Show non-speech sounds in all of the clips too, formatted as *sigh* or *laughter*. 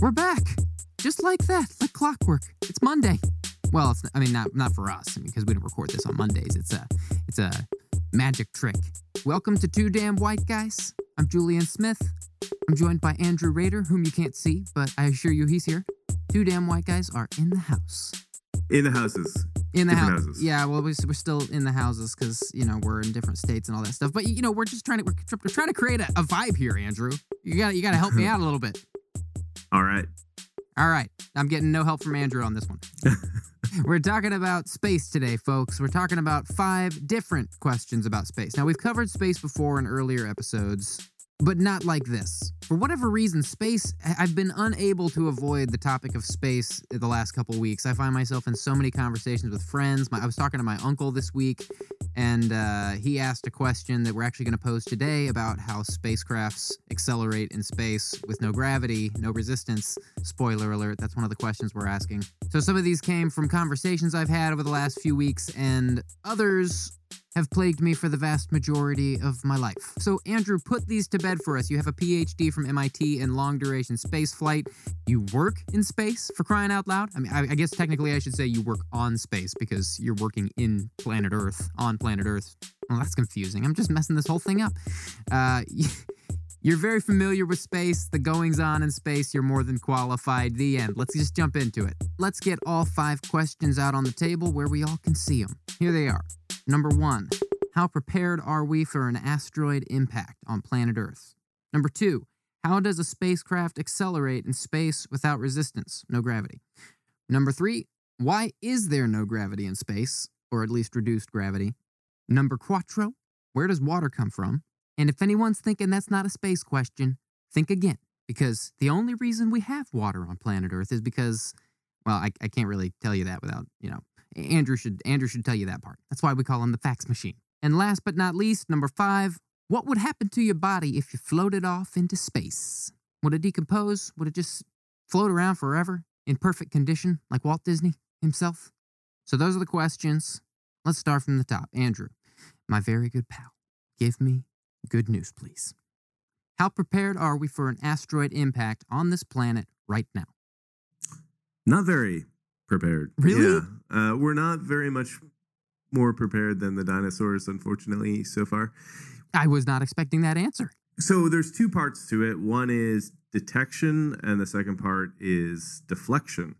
We're back. Just like that, like clockwork. It's Monday. Well, it's I mean not not for us, I mean, because we don't record this on Mondays. It's a it's a magic trick. Welcome to Two Damn White Guys. I'm Julian Smith. I'm joined by Andrew Rader, whom you can't see, but I assure you he's here. Two Damn White Guys are in the house. In the houses. In the house, houses. yeah. Well, we- we're still in the houses because you know we're in different states and all that stuff. But you know, we're just trying to we're, we're trying to create a, a vibe here, Andrew. You got to you got to help me *laughs* out a little bit. All right. All right, I'm getting no help from Andrew on this one. *laughs* We're talking about space today, folks. We're talking about five different questions about space. Now, we've covered space before in earlier episodes, but not like this. For whatever reason, space, I've been unable to avoid the topic of space the last couple weeks. I find myself in so many conversations with friends. My, I was talking to my uncle this week, and uh, he asked a question that we're actually going to pose today about how spacecrafts accelerate in space with no gravity, no resistance. Spoiler alert, that's one of the questions we're asking. So some of these came from conversations I've had over the last few weeks, and others have plagued me for the vast majority of my life. So, Andrew, put these to bed for us. You have a PhD from MIT in long duration space flight. You work in space for crying out loud. I mean, I, I guess technically I should say you work on space because you're working in planet Earth, on planet Earth. Well, that's confusing. I'm just messing this whole thing up. Uh, *laughs* You're very familiar with space, the goings on in space. You're more than qualified. The end. Let's just jump into it. Let's get all five questions out on the table where we all can see them. Here they are. Number one How prepared are we for an asteroid impact on planet Earth? Number two How does a spacecraft accelerate in space without resistance? No gravity. Number three Why is there no gravity in space, or at least reduced gravity? Number quattro Where does water come from? And if anyone's thinking that's not a space question, think again. Because the only reason we have water on planet Earth is because, well, I, I can't really tell you that without, you know, Andrew should Andrew should tell you that part. That's why we call him the fax machine. And last but not least, number five, what would happen to your body if you floated off into space? Would it decompose? Would it just float around forever in perfect condition, like Walt Disney himself? So those are the questions. Let's start from the top. Andrew, my very good pal, give me Good news, please. How prepared are we for an asteroid impact on this planet right now? Not very prepared. Really? Yeah. Uh, we're not very much more prepared than the dinosaurs, unfortunately, so far. I was not expecting that answer. So there's two parts to it. One is detection, and the second part is deflection.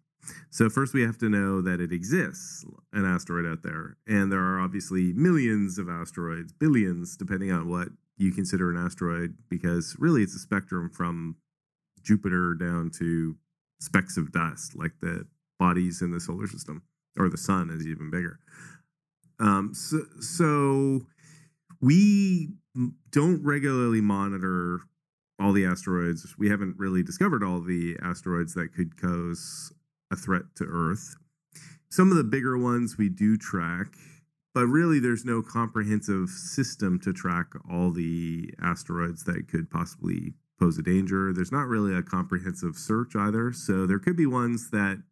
So first, we have to know that it exists, an asteroid out there, and there are obviously millions of asteroids, billions, depending on what you consider an asteroid, because really it's a spectrum from Jupiter down to specks of dust, like the bodies in the solar system, or the sun is even bigger. Um, so, so we don't regularly monitor all the asteroids. We haven't really discovered all the asteroids that could cause a threat to Earth. Some of the bigger ones we do track, but really there's no comprehensive system to track all the asteroids that could possibly pose a danger. There's not really a comprehensive search either. So there could be ones that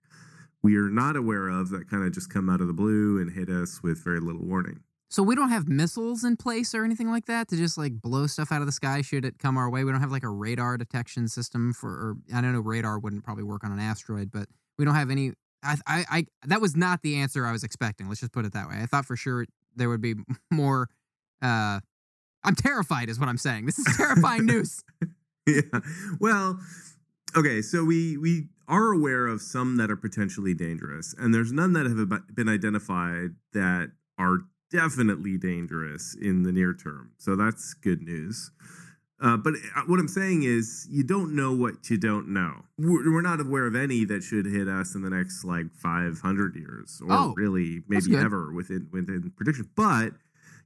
we are not aware of that kind of just come out of the blue and hit us with very little warning. So we don't have missiles in place or anything like that to just like blow stuff out of the sky should it come our way. We don't have like a radar detection system for. Or, I don't know. Radar wouldn't probably work on an asteroid, but we don't have any. I, I, I, that was not the answer I was expecting. Let's just put it that way. I thought for sure there would be *laughs* more. Uh, I'm terrified, is what I'm saying. This is *laughs* terrifying news. yeah. Well, okay. So we we are aware of some that are potentially dangerous, and there's none that have been identified that are definitely dangerous in the near term. So that's good news. Uh, but uh, what I'm saying is, you don't know what you don't know. We're, we're not aware of any that should hit us in the next like 500 years, or Oh, really maybe ever within within prediction. But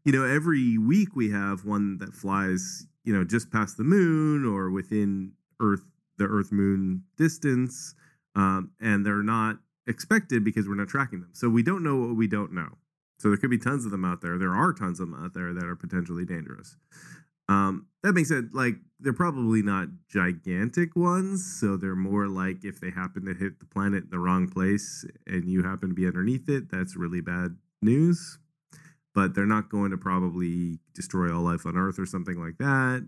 you know, every week we have one that flies, you know, just past the moon or within Earth, the Earth Moon distance, um, and they're not expected because we're not tracking them. So we don't know what we don't know. So there could be tons of them out there. There are tons of them out there that are potentially dangerous. Um, that being said, like they're probably not gigantic ones, so they're more like if they happen to hit the planet in the wrong place and you happen to be underneath it, that's really bad news. But they're not going to probably destroy all life on Earth or something like that.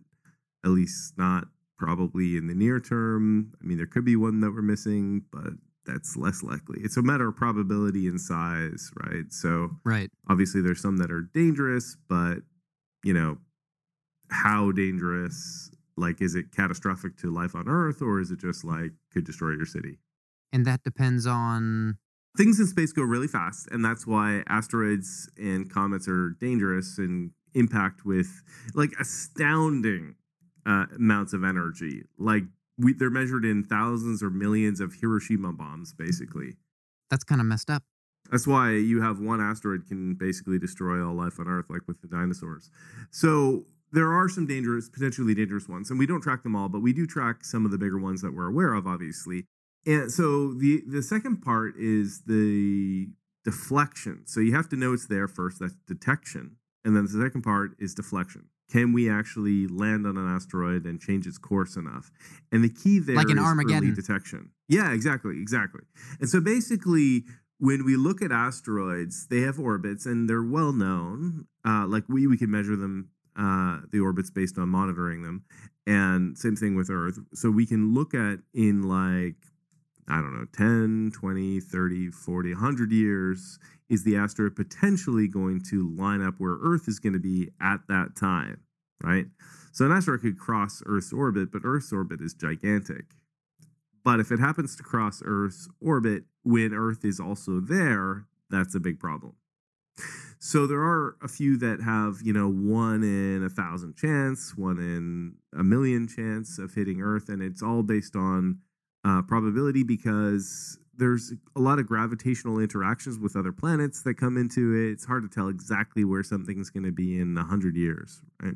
At least not probably in the near term. I mean, there could be one that we're missing, but that's less likely. It's a matter of probability and size, right? So, right. Obviously, there's some that are dangerous, but you know, how dangerous? Like, is it catastrophic to life on Earth, or is it just like could destroy your city? And that depends on things in space go really fast, and that's why asteroids and comets are dangerous and impact with like astounding uh, amounts of energy. Like we, they're measured in thousands or millions of Hiroshima bombs, basically. That's kind of messed up. That's why you have one asteroid can basically destroy all life on Earth, like with the dinosaurs. So there are some dangerous, potentially dangerous ones, and we don't track them all, but we do track some of the bigger ones that we're aware of, obviously. And so the the second part is the deflection. So you have to know it's there first. That's detection, and then the second part is deflection. Can we actually land on an asteroid and change its course enough? And the key there like an is Armageddon early detection. Yeah, exactly, exactly. And so basically, when we look at asteroids, they have orbits and they're well known. Uh, like we we can measure them, uh, the orbits based on monitoring them, and same thing with Earth. So we can look at in like I don't know, 10, 20, 30, 40, 100 years, is the asteroid potentially going to line up where Earth is going to be at that time, right? So an asteroid could cross Earth's orbit, but Earth's orbit is gigantic. But if it happens to cross Earth's orbit when Earth is also there, that's a big problem. So there are a few that have, you know, one in a thousand chance, one in a million chance of hitting Earth, and it's all based on uh, probability because there's a lot of gravitational interactions with other planets that come into it. It's hard to tell exactly where something's going to be in 100 years, right?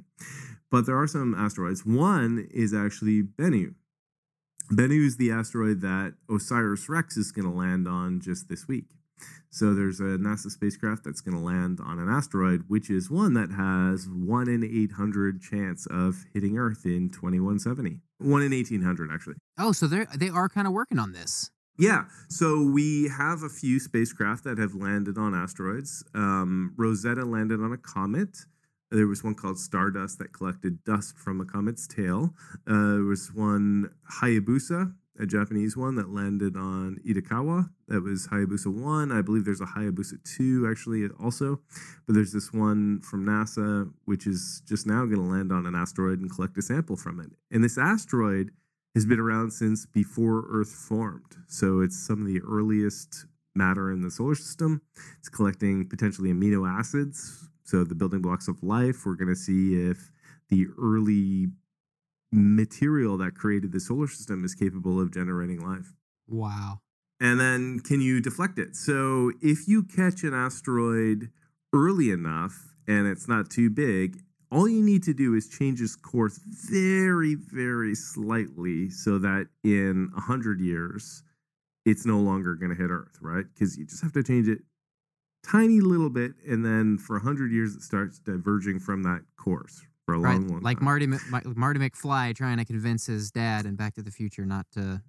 But there are some asteroids. One is actually Bennu. Bennu is the asteroid that OSIRIS REx is going to land on just this week. So there's a NASA spacecraft that's going to land on an asteroid, which is one that has 1 in 800 chance of hitting Earth in 2170. 1 in 1800, actually. Oh, so they they are kind of working on this. Yeah, so we have a few spacecraft that have landed on asteroids. Um, Rosetta landed on a comet. There was one called Stardust that collected dust from a comet's tail. Uh, there was one Hayabusa a Japanese one that landed on Itokawa. That was Hayabusa 1. I believe there's a Hayabusa 2 actually also. But there's this one from NASA, which is just now going to land on an asteroid and collect a sample from it. And this asteroid has been around since before Earth formed. So it's some of the earliest matter in the solar system. It's collecting potentially amino acids. So the building blocks of life. We're going to see if the early material that created the solar system is capable of generating life. Wow. And then can you deflect it? So if you catch an asteroid early enough and it's not too big, all you need to do is change its course very, very slightly so that in 100 years, it's no longer going to hit Earth, right? Because you just have to change it tiny little bit. And then for 100 years, it starts diverging from that course, for a right. long, long like time. Marty Marty McFly trying to convince his dad in Back to the Future not to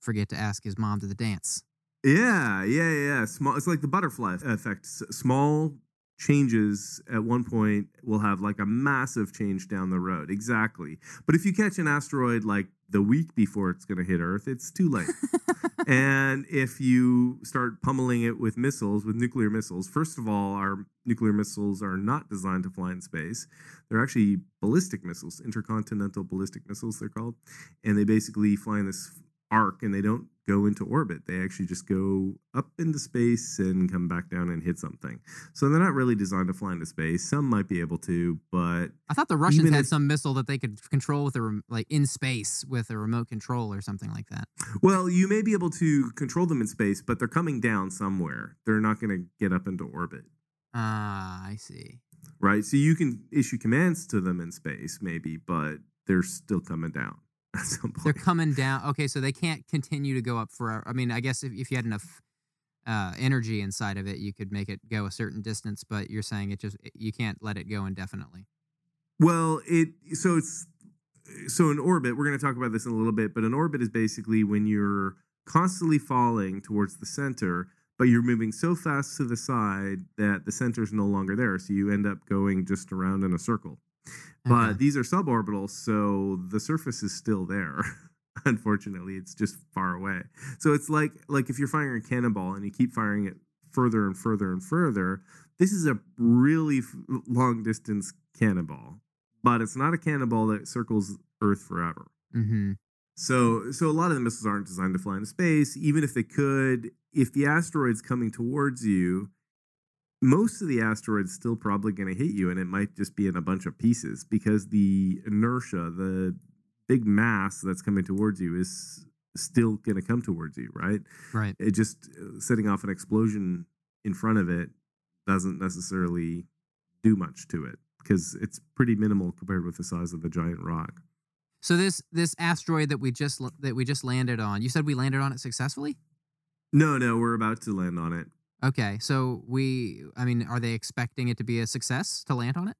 forget to ask his mom to the dance. Yeah, yeah, yeah. Small. It's like the butterfly effect. Small changes at one point will have like a massive change down the road. Exactly. But if you catch an asteroid like the week before it's going to hit Earth, it's too late. *laughs* and if you start pummeling it with missiles, with nuclear missiles, first of all, our nuclear missiles are not designed to fly in space. They're actually ballistic missiles, intercontinental ballistic missiles, they're called. And they basically fly in this arc and they don't go into orbit. They actually just go up into space and come back down and hit something. So they're not really designed to fly into space. Some might be able to, but I thought the Russians had if- some missile that they could control with a rem- like in space with a remote control or something like that. well, you may be able to control them in space, but they're coming down somewhere. They're not going to get up into orbit. Ah, I see. Right? So you can issue commands to them in space maybe, but they're still coming down at some point. *laughs* They're coming down. Okay, so they can't continue to go up forever. I mean, I guess if, if you had enough uh, energy inside of it, you could make it go a certain distance. But you're saying it just you can't let it go indefinitely. Well, it so it's so in orbit. We're going to talk about this in a little bit, but an orbit is basically when you're constantly falling towards the center, but you're moving so fast to the side that the center is no longer there. So you end up going just around in a circle. But Okay. these are suborbital, so the surface is still there. *laughs* Unfortunately, it's just far away. So it's like like if you're firing a cannonball and you keep firing it further and further and further. This is a really f- long distance cannonball, but it's not a cannonball that circles Earth forever. Mm-hmm. So, so a lot of the missiles aren't designed to fly into space. Even if they could, if the asteroid's coming towards you, most of the asteroid's still probably going to hit you, and it might just be in a bunch of pieces because the inertia, the big mass that's coming towards you, is still going to come towards you, right? Right. It just uh, setting off an explosion in front of it doesn't necessarily do much to it because it's pretty minimal compared with the size of the giant rock. So this this asteroid that we just that we just landed on, you said we landed on it successfully? No, no, we're about to land on it. Okay. So we I mean, are they expecting it to be a success to land on it?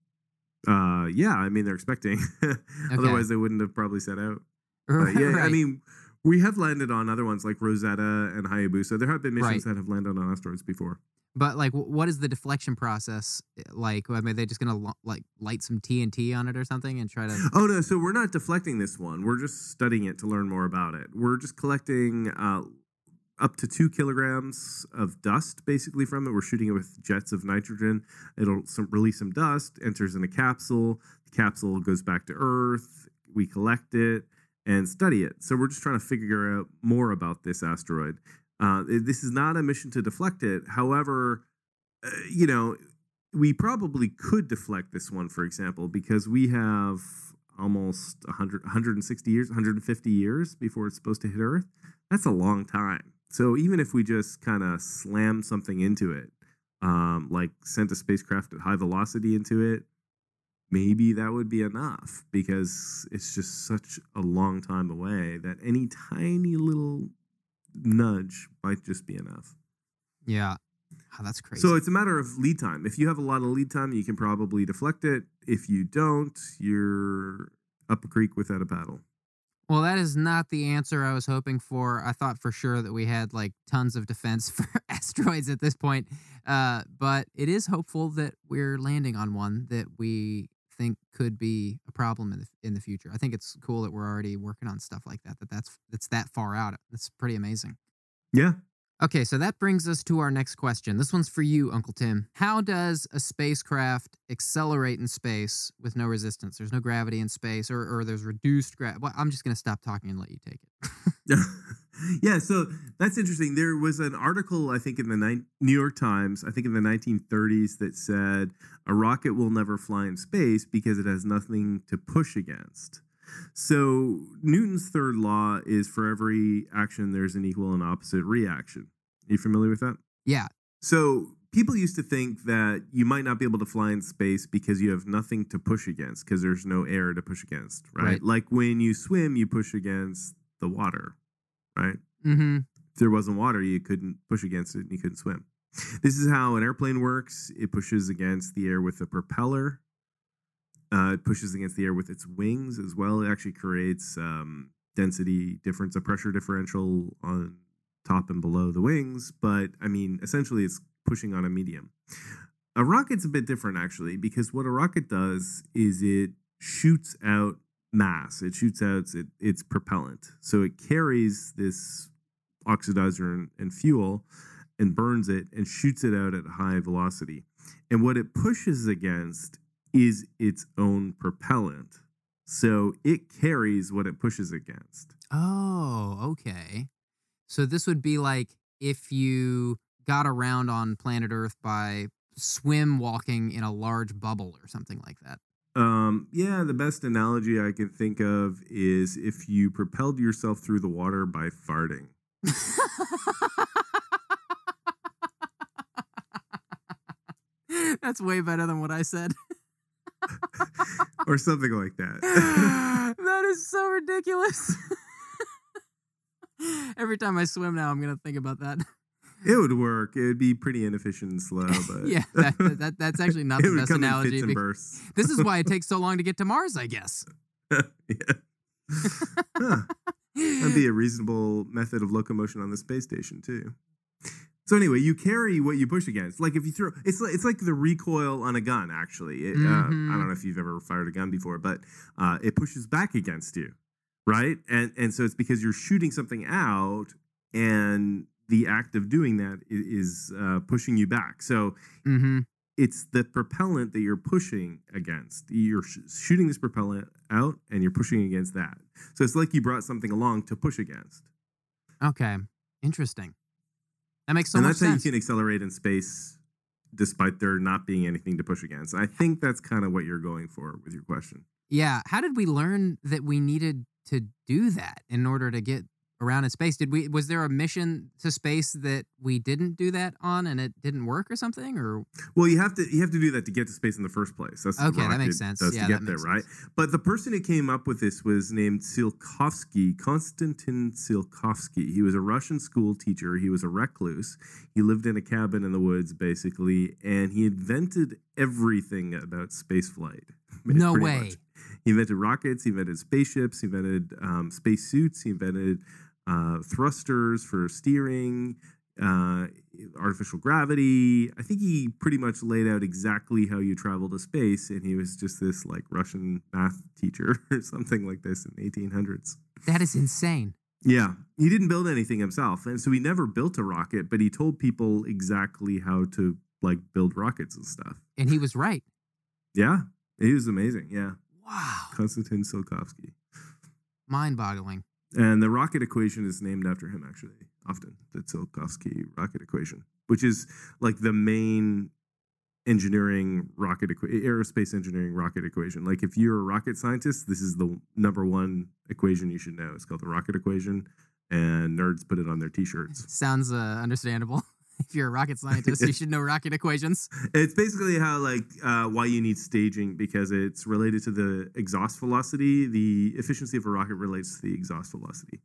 Uh, yeah, I mean they're expecting. *laughs* Otherwise, they wouldn't have probably set out. *laughs* But yeah, I mean, we have landed on other ones like Rosetta and Hayabusa. There have been missions Right. that have landed on asteroids before. But like, what is the deflection process eh, like? I mean, are they just gonna like light some TNT on it or something and try to? Oh no, so we're not deflecting this one. We're just studying it to learn more about it. We're just collecting uh, up to two kilograms of dust basically from it. We're shooting it with jets of nitrogen. It'll some, release some dust, enters in a capsule. The capsule goes back to Earth. We collect it and study it. So we're just trying to figure out more about this asteroid. Uh, this is not a mission to deflect it. However, uh, you know, we probably could deflect this one, for example, because we have almost 100, 160 years, 150 years before it's supposed to hit Earth. That's a long time. So even if we just kind of slam something into it, um, like sent a spacecraft at high velocity into it, maybe that would be enough because it's just such a long time away that any tiny little nudge might just be enough. Yeah. Oh, that's crazy. So it's a matter of lead time. If you have a lot of lead time, you can probably deflect it. If you don't, you're up a creek without a paddle. Well, that is not the answer I was hoping for. I thought for sure that we had like tons of defense *laughs* for asteroids at this point, uh, but it is hopeful that we're landing on one that we think could be a problem in the in the future. I think it's cool that we're already working on stuff like that. That that's that's that far out. That's pretty amazing. Yeah. Okay, so that brings us to our next question. This one's for you, Uncle Tim. How does a spacecraft accelerate in space with no resistance? There's no gravity in space, or, or there's reduced gravity. Well, I'm just going to stop talking and let you take it. *laughs* yeah, so that's interesting. There was an article, I think, in the Ni- New York Times, I think in the 1930s, that said a rocket will never fly in space because it has nothing to push against. So Newton's third law is for every action, there's an equal and opposite reaction. Are you familiar with that? Yeah. So people used to think that you might not be able to fly in space because you have nothing to push against because there's no air to push against, right? Right. Like when you swim, you push against the water, right? Mm-hmm. If there wasn't water, you couldn't push against it and you couldn't swim. This is how an airplane works. It pushes against the air with a propeller. Uh, it pushes against the air with its wings as well. It actually creates um, density difference, a pressure differential on top and below the wings. But I mean, essentially, it's pushing on a medium. A rocket's a bit different actually, because what a rocket does is it shoots out mass. It shoots out its, its propellant. So it carries this oxidizer and, and fuel and burns it and shoots it out at high velocity. And what it pushes against is its own propellant. So it carries what it pushes against. Oh, okay. So this would be like if you got around on planet Earth by swim walking in a large bubble or something like that. Um, yeah, the best analogy I can think of is if you propelled yourself through the water by farting. *laughs* That's way better than what I said. *laughs* *laughs* or something like that. *laughs* *laughs* that is so ridiculous. Every time I swim now, I'm gonna think about that. it would work. It would be pretty inefficient and slow, but yeah, that, that, that's actually not the best analogy. fits and be- bursts. This is why it takes so long to get to Mars, I guess. yeah. Huh. That'd be a reasonable method of locomotion on the space station too. So anyway, you carry what you push against. Like if you throw, it's like it's like the recoil on a gun. Actually, it, uh, Mhm. I don't know if you've ever fired a gun before, but uh, it pushes back against you, right? And and so it's because you're shooting something out, and the act of doing that is, is uh, pushing you back. So Mm-hmm. it's the propellant that you're pushing against. You're sh- shooting this propellant out, and you're pushing against that. So it's like you brought something along to push against. Okay. Interesting. That makes so and much that's how you can accelerate in space despite there not being anything to push against. I think that's kind of what you're going for with your question. Yeah. How did we learn that we needed to do that in order to get around in space? Did we was there a mission to space that we didn't do that on and it didn't work or something? Or Well, you have to you have to do that to get to space in the first place. That's Okay, that makes sense. Does Yeah, to get there, makes right? sense. But the person who came up with this was named Tsiolkovsky, Konstantin Tsiolkovsky. He was a Russian school teacher. He was a recluse. He lived in a cabin in the woods, basically, and he invented everything about space flight. *laughs* No way. much. He invented rockets. He invented spaceships. He invented um, space suits. He invented uh, thrusters for steering, uh, artificial gravity. I think he pretty much laid out exactly how you travel to space, and he was just this like Russian math teacher *laughs* or something like this in the 1800s. that is insane. Yeah, he didn't build anything himself, and so he never built a rocket, but he told people exactly how to like build rockets and stuff. And he was right. Yeah, he was amazing. Yeah, Wow. Konstantin Tsiolkovsky. Mind boggling. And the rocket equation is named after him, actually, often. The Tsiolkovsky rocket equation, which is like the main engineering rocket, aerospace engineering rocket equation. Like if you're a rocket scientist, this is the number one equation you should know. It's called the rocket equation, and nerds put it on their t shirts. Sounds uh, understandable. *laughs* *laughs* if you're a rocket scientist, you should know rocket equations. It's basically how, like, uh, why you need staging because it's related to the exhaust velocity. The efficiency of a rocket relates to the exhaust velocity.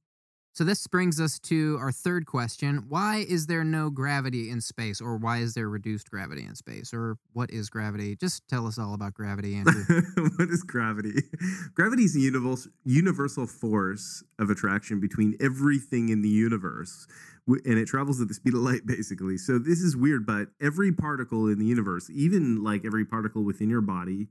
So this brings us to our third question. Why is there no gravity in space? Or why is there reduced gravity in space? Or what is gravity? Just tell us all about gravity, *laughs* Andrew. what is gravity? *laughs* Gravity is a universal, universal force of attraction between everything in the universe, and it travels at the speed of light, basically. So this is weird, but every particle in the universe, even like every particle within your body,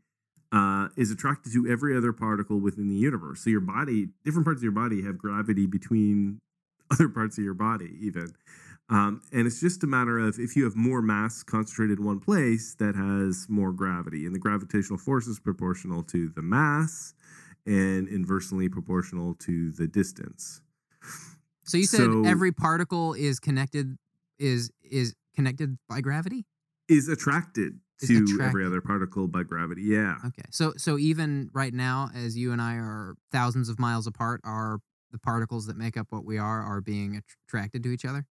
uh, is attracted to every other particle within the universe. So your body, different parts of your body, have gravity between *laughs* other parts of your body, even. Um, and it's just a matter of if you have more mass concentrated in one place, that has more gravity. And the gravitational force is proportional to the mass and inversely proportional to the distance. So you said So- every particle is connected is is connected by gravity? Is attracted to every other particle by gravity. Yeah. Okay. So so even right now as you and I are thousands of miles apart, are the particles that make up what we are are being attracted to each other?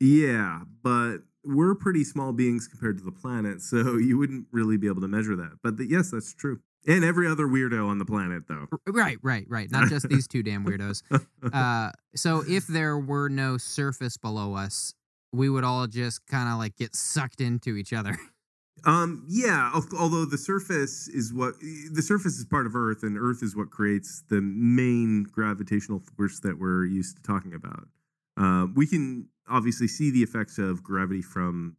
Yeah, but we're pretty small beings compared to the planet, so *laughs* you wouldn't really be able to measure that. But the, yes, that's true. And every other weirdo on the planet, though. Right, right, right. Not just these two damn weirdos. *laughs* Uh, so if there were no surface below us, we would all just kind of like get sucked into each other. Um, yeah, although the surface is what the surface is part of Earth, and Earth is what creates the main gravitational force that we're used to talking about. Um, we can obviously see the effects of gravity from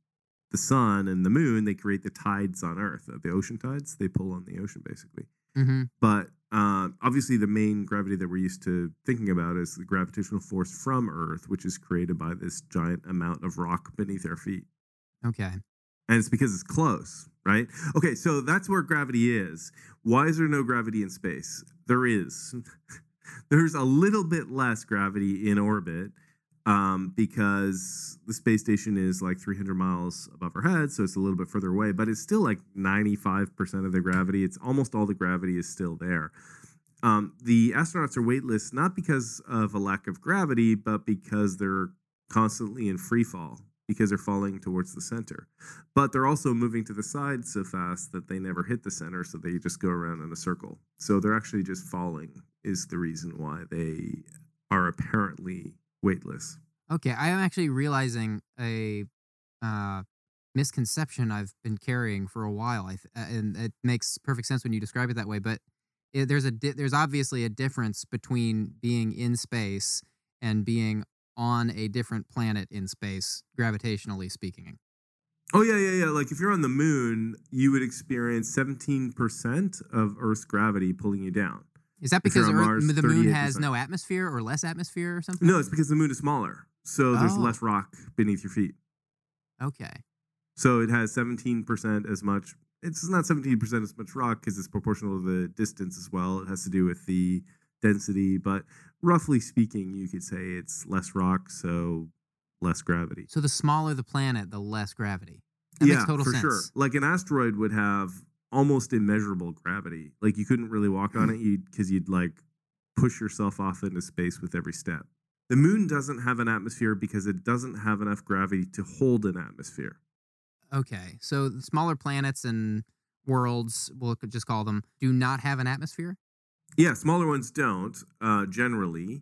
the sun and the moon. They create the tides on Earth, uh, the ocean tides. They pull on the ocean, basically. hmm But uh, obviously, the main gravity that we're used to thinking about is the gravitational force from Earth, which is created by this giant amount of rock beneath our feet Okay. And it's because it's close, right? Okay, so that's where gravity is. Why is there no gravity in space? There is. *laughs* There's a little bit less gravity in orbit um, because the space station is like 300 miles above our head, so it's a little bit further away, but it's still like 95% of the gravity. It's almost all the gravity is still there. Um, the astronauts are weightless not because of a lack of gravity, but because they're constantly in free fall because they're falling towards the center. But they're also moving to the side so fast that they never hit the center, so they just go around in a circle. So they're actually just falling, is the reason why they are apparently weightless. Okay. I am actually realizing a uh, misconception I've been carrying for a while, I th- uh, and it makes perfect sense when you describe it that way. But it, there's a di- there's obviously a difference between being in space and being on a different planet in space, gravitationally speaking. Oh yeah, yeah, yeah. Like if you're on the moon, you would experience 17% of Earth's gravity pulling you down. Is that because Earth, Mars, the moon has no atmosphere or less atmosphere or something? No, it's because the moon is smaller. So there's Oh. less rock beneath your feet. Okay. So it has 17% as much. It's not 17% as much rock because it's proportional to the distance as well. It has to do with the density, but roughly speaking, you could say it's less rock, so less gravity. So the smaller the planet, the less gravity. That yeah, makes total for sense. sure. Like an asteroid would have almost immeasurable gravity. Like you couldn't really walk on hmm. it because you'd like push yourself off into space with every step. The moon doesn't have an atmosphere because it doesn't have enough gravity to hold an atmosphere. Okay. So the smaller planets and worlds, we'll just call them, do not have an atmosphere? Yeah, smaller ones don't uh, generally.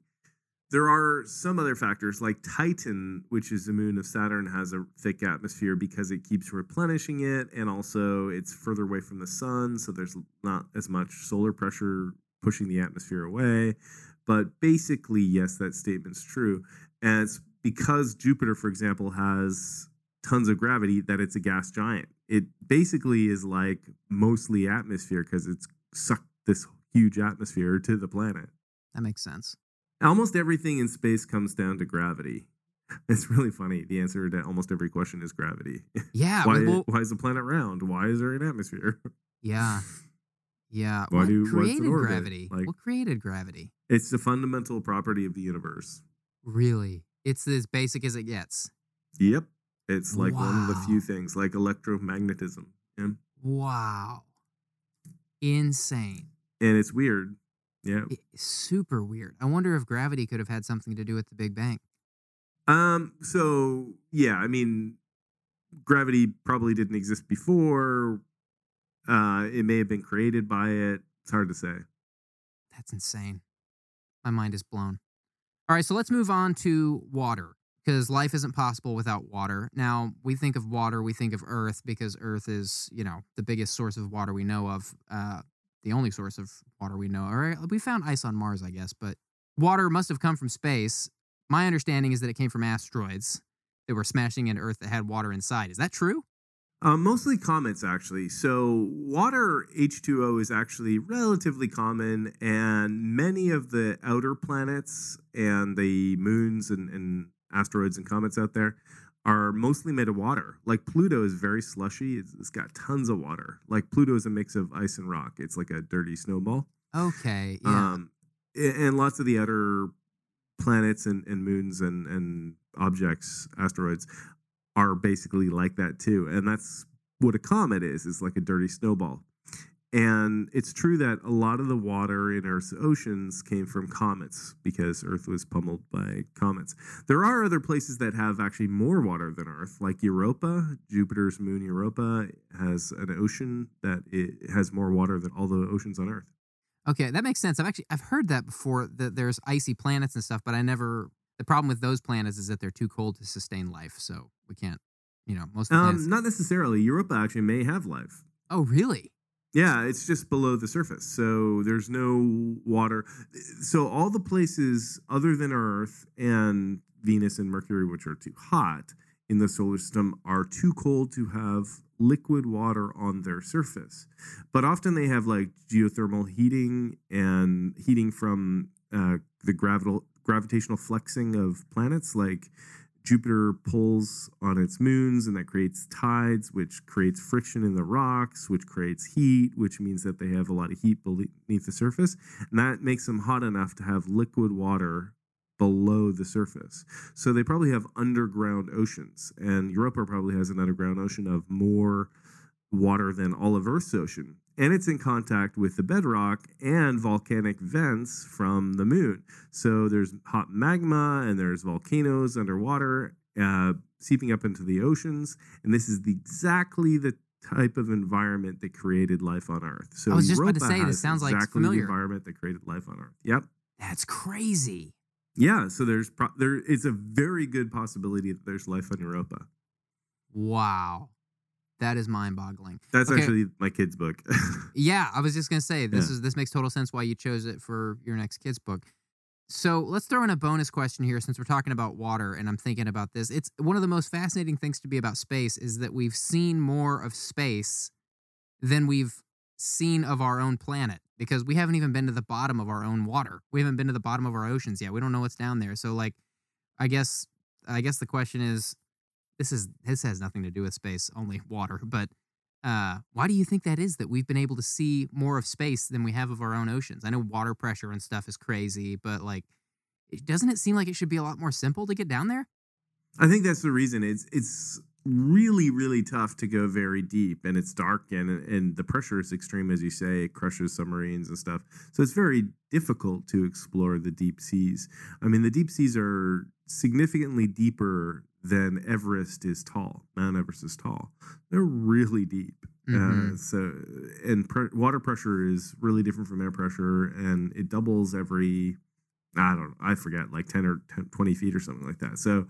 There are some other factors like Titan, which is the moon of Saturn, has a thick atmosphere because it keeps replenishing it, and also it's further away from the sun, so there's not as much solar pressure pushing the atmosphere away. But basically, yes, that statement's true, and it's because Jupiter, for example, has tons of gravity that it's a gas giant. It basically is like mostly atmosphere because it's sucked this huge atmosphere to the planet. That makes sense. Almost everything in space comes down to gravity. *laughs* It's really funny. The answer to almost every question is gravity. Yeah. *laughs* why, well, why is the planet round? Why is there an atmosphere? *laughs* yeah. Yeah. Why what do- created gravity? Like- what created gravity? It's the fundamental property of the universe. Really? It's as basic as it gets. Yep. It's like one of the few things, like electromagnetism. Yeah. Wow. Insane. And it's weird. Yeah. It- super weird. I wonder if gravity could have had something to do with the Big Bang. Um. So yeah, I mean, gravity probably didn't exist before. Uh, it may have been created by it. It's hard to say. That's insane. My mind is blown. All right, so let's move on to water because life isn't possible without water. Now, we think of water, we think of Earth because Earth is, you know, the biggest source of water we know of, uh, the only source of water we know. Or we found ice on Mars, I guess, but water must have come from space. My understanding is that it came from asteroids that were smashing into Earth that had water inside. Is that true? Uh, mostly comets, actually. So, water H2O is actually relatively common, and many of the outer planets and the moons and, and asteroids and comets out there are mostly made of water. Like Pluto is very slushy, it's, it's got tons of water. Like Pluto is a mix of ice and rock, it's like a dirty snowball. Okay, yeah. Um, and lots of the outer planets and, and moons and, and objects, asteroids, are basically like that too. And that's what a comet is, It's like a dirty snowball. And it's true that a lot of the water in Earth's oceans came from comets because Earth was pummeled by comets. There are other places that have actually more water than Earth, like Europa. Jupiter's moon Europa has an ocean that it has more water than all the oceans on Earth. Okay, that makes sense. I've actually I've heard that before that there's icy planets and stuff, but I never the problem with those planets is that they're too cold to sustain life, so we can't, you know, most of the planets. Um, not necessarily. Europa actually may have life. oh, really? Yeah, it's just below the surface. So there's no water. So all the places other than Earth and Venus and Mercury, which are too hot in the solar system, are too cold to have liquid water on their surface. But often they have like geothermal heating and heating from uh, the gravital gravitational flexing of planets like Jupiter pulls on its moons, and that creates tides, which creates friction in the rocks, which creates heat, which means that they have a lot of heat beneath the surface. And that makes them hot enough to have liquid water below the surface. So they probably have underground oceans. And Europa probably has an underground ocean of more water than all of Earth's ocean. And it's in contact with the bedrock and volcanic vents from the moon. So there's hot magma and there's volcanoes underwater uh, seeping up into the oceans. And this is the, exactly the type of environment that created life on Earth. So I was just about to Europa say, this sounds like exactly familiar. the environment that created life on Earth. Yep. That's crazy. Yeah. So there's pro- there is a very good possibility that there's life on Europa. Wow. That is mind-boggling. That's Okay. actually my kid's book. *laughs* Yeah, I was just gonna say this Yeah. is this makes total sense why you chose it for your next kid's book. So let's throw in a bonus question here since we're talking about water and I'm thinking about this. It's one of the most fascinating things to be about space is that we've seen more of space than we've seen of our own planet because we haven't even been to the bottom of our own water. We haven't been to the bottom of our oceans yet. We don't know what's down there. So like I guess I guess the question is this is this has nothing to do with space, only water, but uh, why do you think that is that we've been able to see more of space than we have of our own oceans? I know water pressure and stuff is crazy, but like, doesn't it seem like it should be a lot more simple to get down there? I think that's the reason. It's it's really really tough to go very deep, and it's dark, and and the pressure is extreme, as you say. It crushes submarines and stuff, so it's very difficult to explore the deep seas. I mean, the deep seas are significantly deeper than Everest is tall. Mount Everest is tall. They're really deep. Uh, Mhm. so, and pre- water pressure is really different from air pressure, and it doubles every. I don't. I forget, like ten or 10, twenty feet or something like that. So,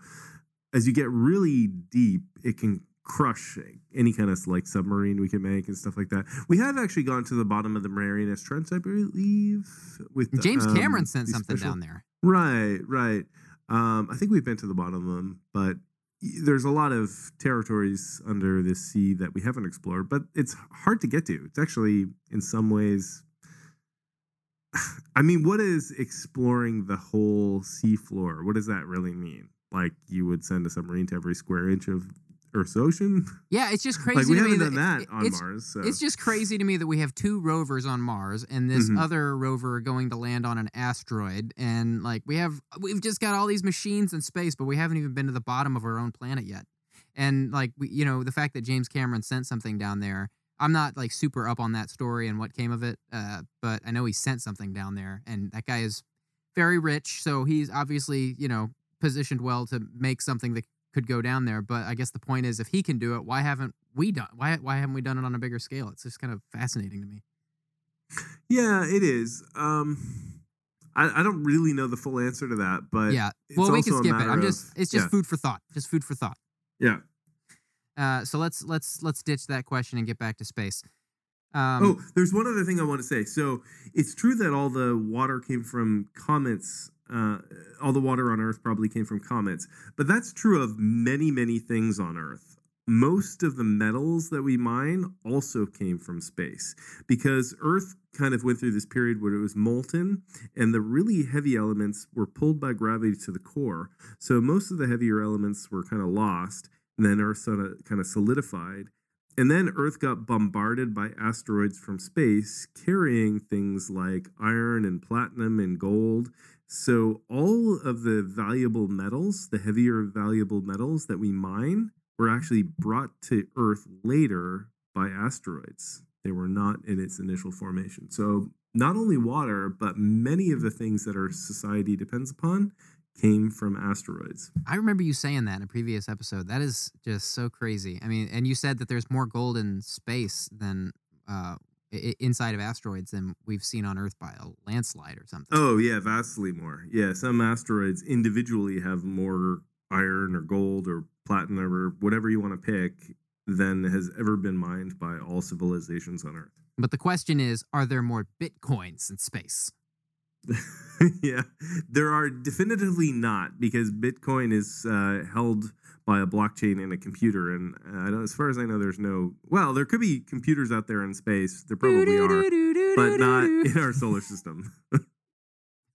as you get really deep, it can crush any kind of like submarine we can make and stuff like that. We have actually gone to the bottom of the Marianas Trench, I believe. With James um, Cameron sent something special- down there. Right, right. Um, I think we've been to the bottom of them, but there's a lot of territories under this sea that we haven't explored. But it's hard to get to. It's actually, in some ways, *sighs* I mean, what is exploring the whole seafloor? What does that really mean? Like you would send a submarine to every square inch of Earth's ocean? Yeah, it's just crazy *laughs* like we to haven't done that, that on it's, Mars. So. It's just crazy to me that we have two rovers on Mars and this Mhm. other rover going to land on an asteroid, and like we have, we've just got all these machines in space, but we haven't even been to the bottom of our own planet yet. And like we, you know, the fact that James Cameron sent something down there, I'm not like super up on that story and what came of it, uh, but I know he sent something down there, and that guy is very rich, so he's obviously you know positioned well to make something that could go down there. But I guess the point is, if he can do it, why haven't we done? Why why haven't we done it on a bigger scale? It's just kind of fascinating to me. yeah, it is. Um, I, I don't really know the full answer to that, but yeah. it's Well, we can skip it. I'm matter just it's just yeah. food for thought. Just food for thought. yeah. Uh, so let's let's let's ditch that question and get back to space. Um, oh, there's one other thing I want to say. So it's true that all the water came from comets. Uh, all the water on Earth probably came from comets, but that's true of many, many things on Earth. Most of the metals that we mine also came from space because Earth kind of went through this period where it was molten and the really heavy elements were pulled by gravity to the core. So most of the heavier elements were kind of lost, and then Earth kind of solidified. And then Earth got bombarded by asteroids from space carrying things like iron and platinum and gold. So all of the valuable metals, the heavier valuable metals that we mine, were actually brought to Earth later by asteroids. They were not in its initial formation. So not only water, but many of the things that our society depends upon came from asteroids. I remember you saying that in a previous episode. That is just so crazy. I mean, and you said that there's more gold in space than uh, inside of asteroids than we've seen on Earth by a landslide or something. Oh yeah, vastly more. Yeah, some asteroids individually have more iron or gold or platinum or whatever you want to pick than has ever been mined by all civilizations on Earth. But the question is, are there more bitcoins in space? *laughs* yeah, there are definitively not because Bitcoin is uh, held by a blockchain in a computer, and uh, as far as I know, there's no. Well, there could be computers out there in space. There probably are, but not in our solar system. *laughs*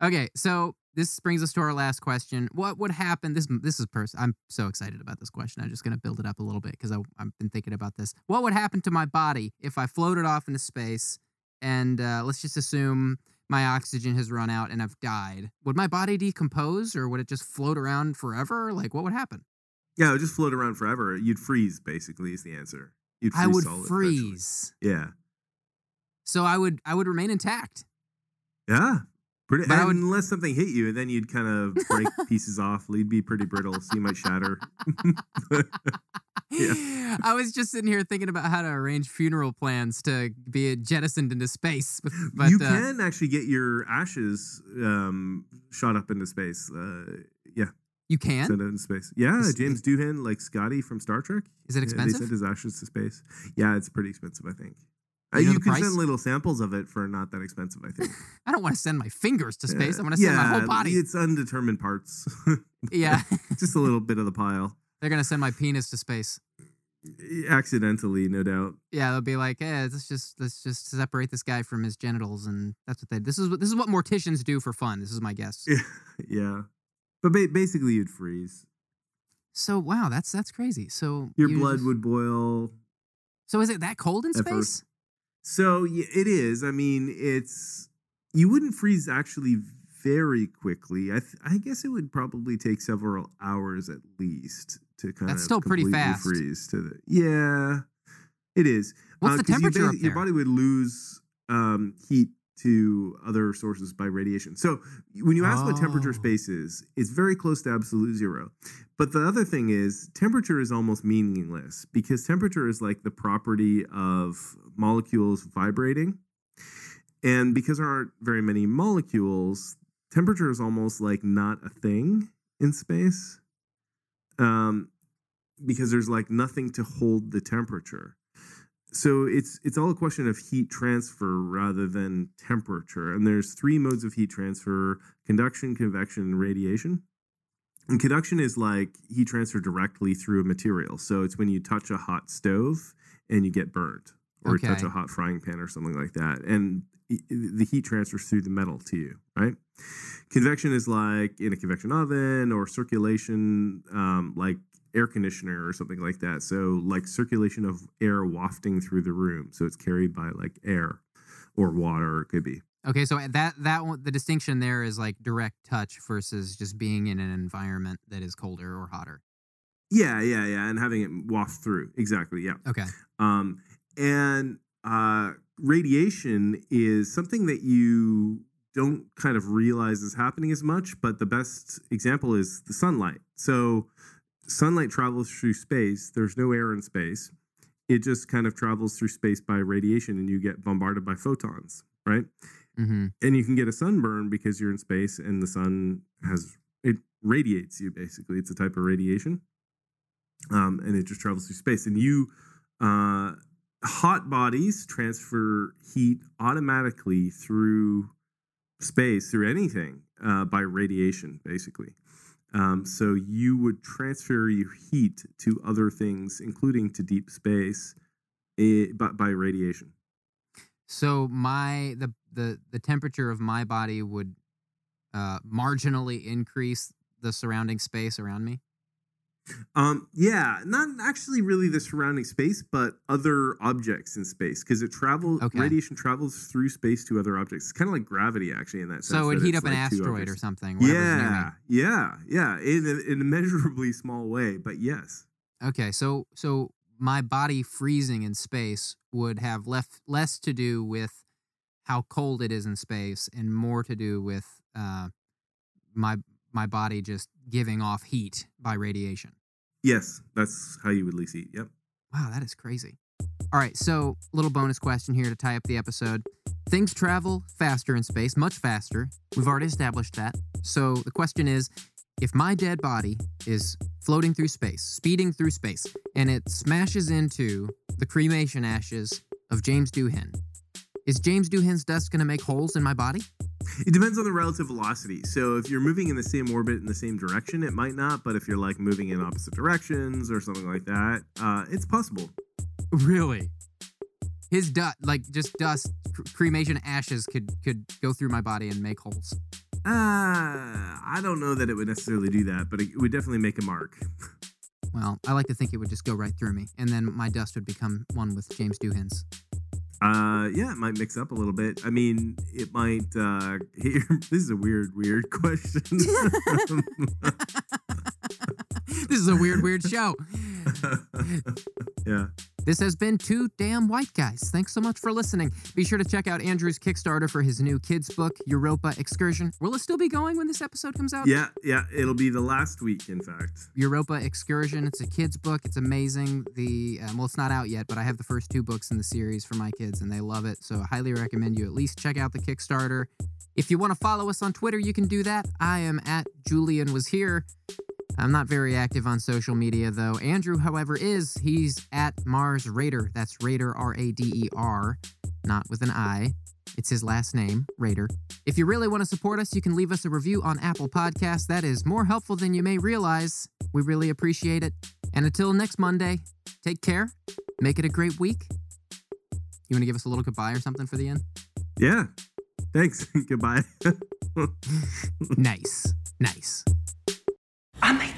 Okay, so this brings us to our last question. What would happen? This this is person. I'm so excited about this question. I'm just gonna build it up a little bit because I've been thinking about this. What would happen to my body if I floated off into space and uh, let's just assume my oxygen has run out and I've died? Would my body decompose or would it just float around forever? Like, what would happen? Yeah, it would just float around forever. You'd freeze, basically, is the answer. You'd freeze I would solid eventually. freeze. Yeah. So I would I would remain intact. Yeah. Pretty, But would- unless something hit you, then you'd kind of *laughs* break pieces off. You'd be pretty brittle, so you might shatter. *laughs* Yeah. I was just sitting here thinking about how to arrange funeral plans to be jettisoned into space. But you uh, can actually get your ashes um, shot up into space. Uh, yeah, you can. send it into space. Yeah, Is- James Doohan, like Scotty from Star Trek. Is it Yeah, expensive? they sent his ashes to space. Yeah, it's pretty expensive, I think. You know you can price? send little samples of it for not that expensive, I think. *laughs* I don't want to send my fingers to space. Yeah. I want to send my whole body. It's undetermined parts. *laughs* Yeah, *laughs* Just a little bit of the pile. they're gonna send my penis to space. Accidentally, no doubt. Yeah, they'll be like, "Eh, let's just let's just separate this guy from his genitals," and that's what they. This is what this is what morticians do for fun. This is my guess. yeah. But ba- basically, you'd freeze. So wow, that's that's crazy. So Your blood just- would boil. So is it that cold in space? first. So it is. I mean, it's you wouldn't freeze actually very quickly. I th- I guess it would probably take several hours at least to kind That's of still pretty completely fast. freeze to the yeah. It is. What's Uh, the you temperature up Your body would lose um, heat to other sources by radiation. So when you ask what temperature Oh. space is, it's very close to absolute zero. But the other thing is, temperature is almost meaningless because temperature is like the property of molecules vibrating. And because there aren't very many molecules, temperature is almost like not a thing in space. Um, because there's like nothing to hold the temperature. So it's it's all a question of heat transfer rather than temperature. And there's three modes of heat transfer: conduction, convection, and radiation. And conduction is like heat transfer directly through a material. So it's when you touch a hot stove and you get burnt, or touch a hot frying pan or something like that, and the heat transfers through the metal to you, right? Convection is like in a convection oven or circulation, um, like air conditioner or something like that. So like circulation of air wafting through the room. So it's carried by like air or water. It could be. Okay, so that that one, the distinction there is like direct touch versus just being in an environment that is colder or hotter. Yeah, yeah, yeah, and having it waft through. Exactly. Yeah. Okay. Um, and uh, radiation is something that you don't kind of realize is happening as much, but the best example is the sunlight. So, sunlight travels through space, there's no air in space. It just kind of travels through space by radiation, and you get bombarded by photons, right? Mm-hmm. And you can get a sunburn because you're in space and the sun has it radiates you basically. It's a type of radiation. Um, and it just travels through space. And you uh, hot bodies transfer heat automatically through space, through anything, uh, by radiation, basically. Um, so you would transfer your heat to other things, including to deep space, eh, but by radiation. So my the the the temperature of my body would uh, marginally increase the surrounding space around me. Um, yeah, not actually really the surrounding space, but other objects in space because it travels. Okay. Radiation travels through space to other objects. It's kind of like gravity, actually, in that sense. So it that heat up an like two asteroid or something. whatever's near me. Yeah, yeah, yeah, in a, in a measurably small way, but yes. Okay, so so my body freezing in space would have left less to do with how cold it is in space and more to do with uh, my my body just giving off heat by radiation. Yes, that's how you would least eat. Yep. Wow, that is crazy. All right, so little bonus question here to tie up the episode. Things travel faster in space, much faster. We've already established that. So the question is if my dead body is floating through space, speeding through space, and it smashes into the cremation ashes of James Doohan, is James Doohan's dust going to make holes in my body? It depends on the relative velocity. So if you're moving in the same orbit in the same direction, it might not. But if you're like moving in opposite directions or something like that, uh, it's possible. Really? His dust, like just dust, cr- cremation ashes could could go through my body and make holes. Uh, I don't know that it would necessarily do that, but it would definitely make a mark. Well, I like to think it would just go right through me, and then my dust would become one with James Doohan's. Uh, yeah, it might mix up a little bit. I mean, it might. Uh, *laughs* here, this is a weird, weird *laughs* question. *laughs* this is a weird, weird show. yeah. This has been Two Damn White Guys. Thanks so much for listening. Be sure to check out Andrew's Kickstarter for his new kids' book, Europa Excursion. Will it still be going when this episode comes out? Yeah, yeah. It'll be the last week, in fact. Europa Excursion. It's a kids' book. It's amazing. The um, well, it's not out yet, but I have the first two books in the series for my kids, and they love it. So I highly recommend you at least check out the Kickstarter. If you want to follow us on Twitter, you can do that. I am at Julian was here. I'm not very active on social media though. Andrew, however, is. He's at Mars Rader. That's Rader R A D E R. not with an I. It's his last name, Rader. If you really want to support us, you can leave us a review on Apple Podcasts. That is more helpful than you may realize. We really appreciate it. And until next Monday, take care. Make it a great week. You want to give us a little goodbye or something for the end? Yeah. Thanks. *laughs* Goodbye. *laughs* *laughs* nice. Nice. Amém.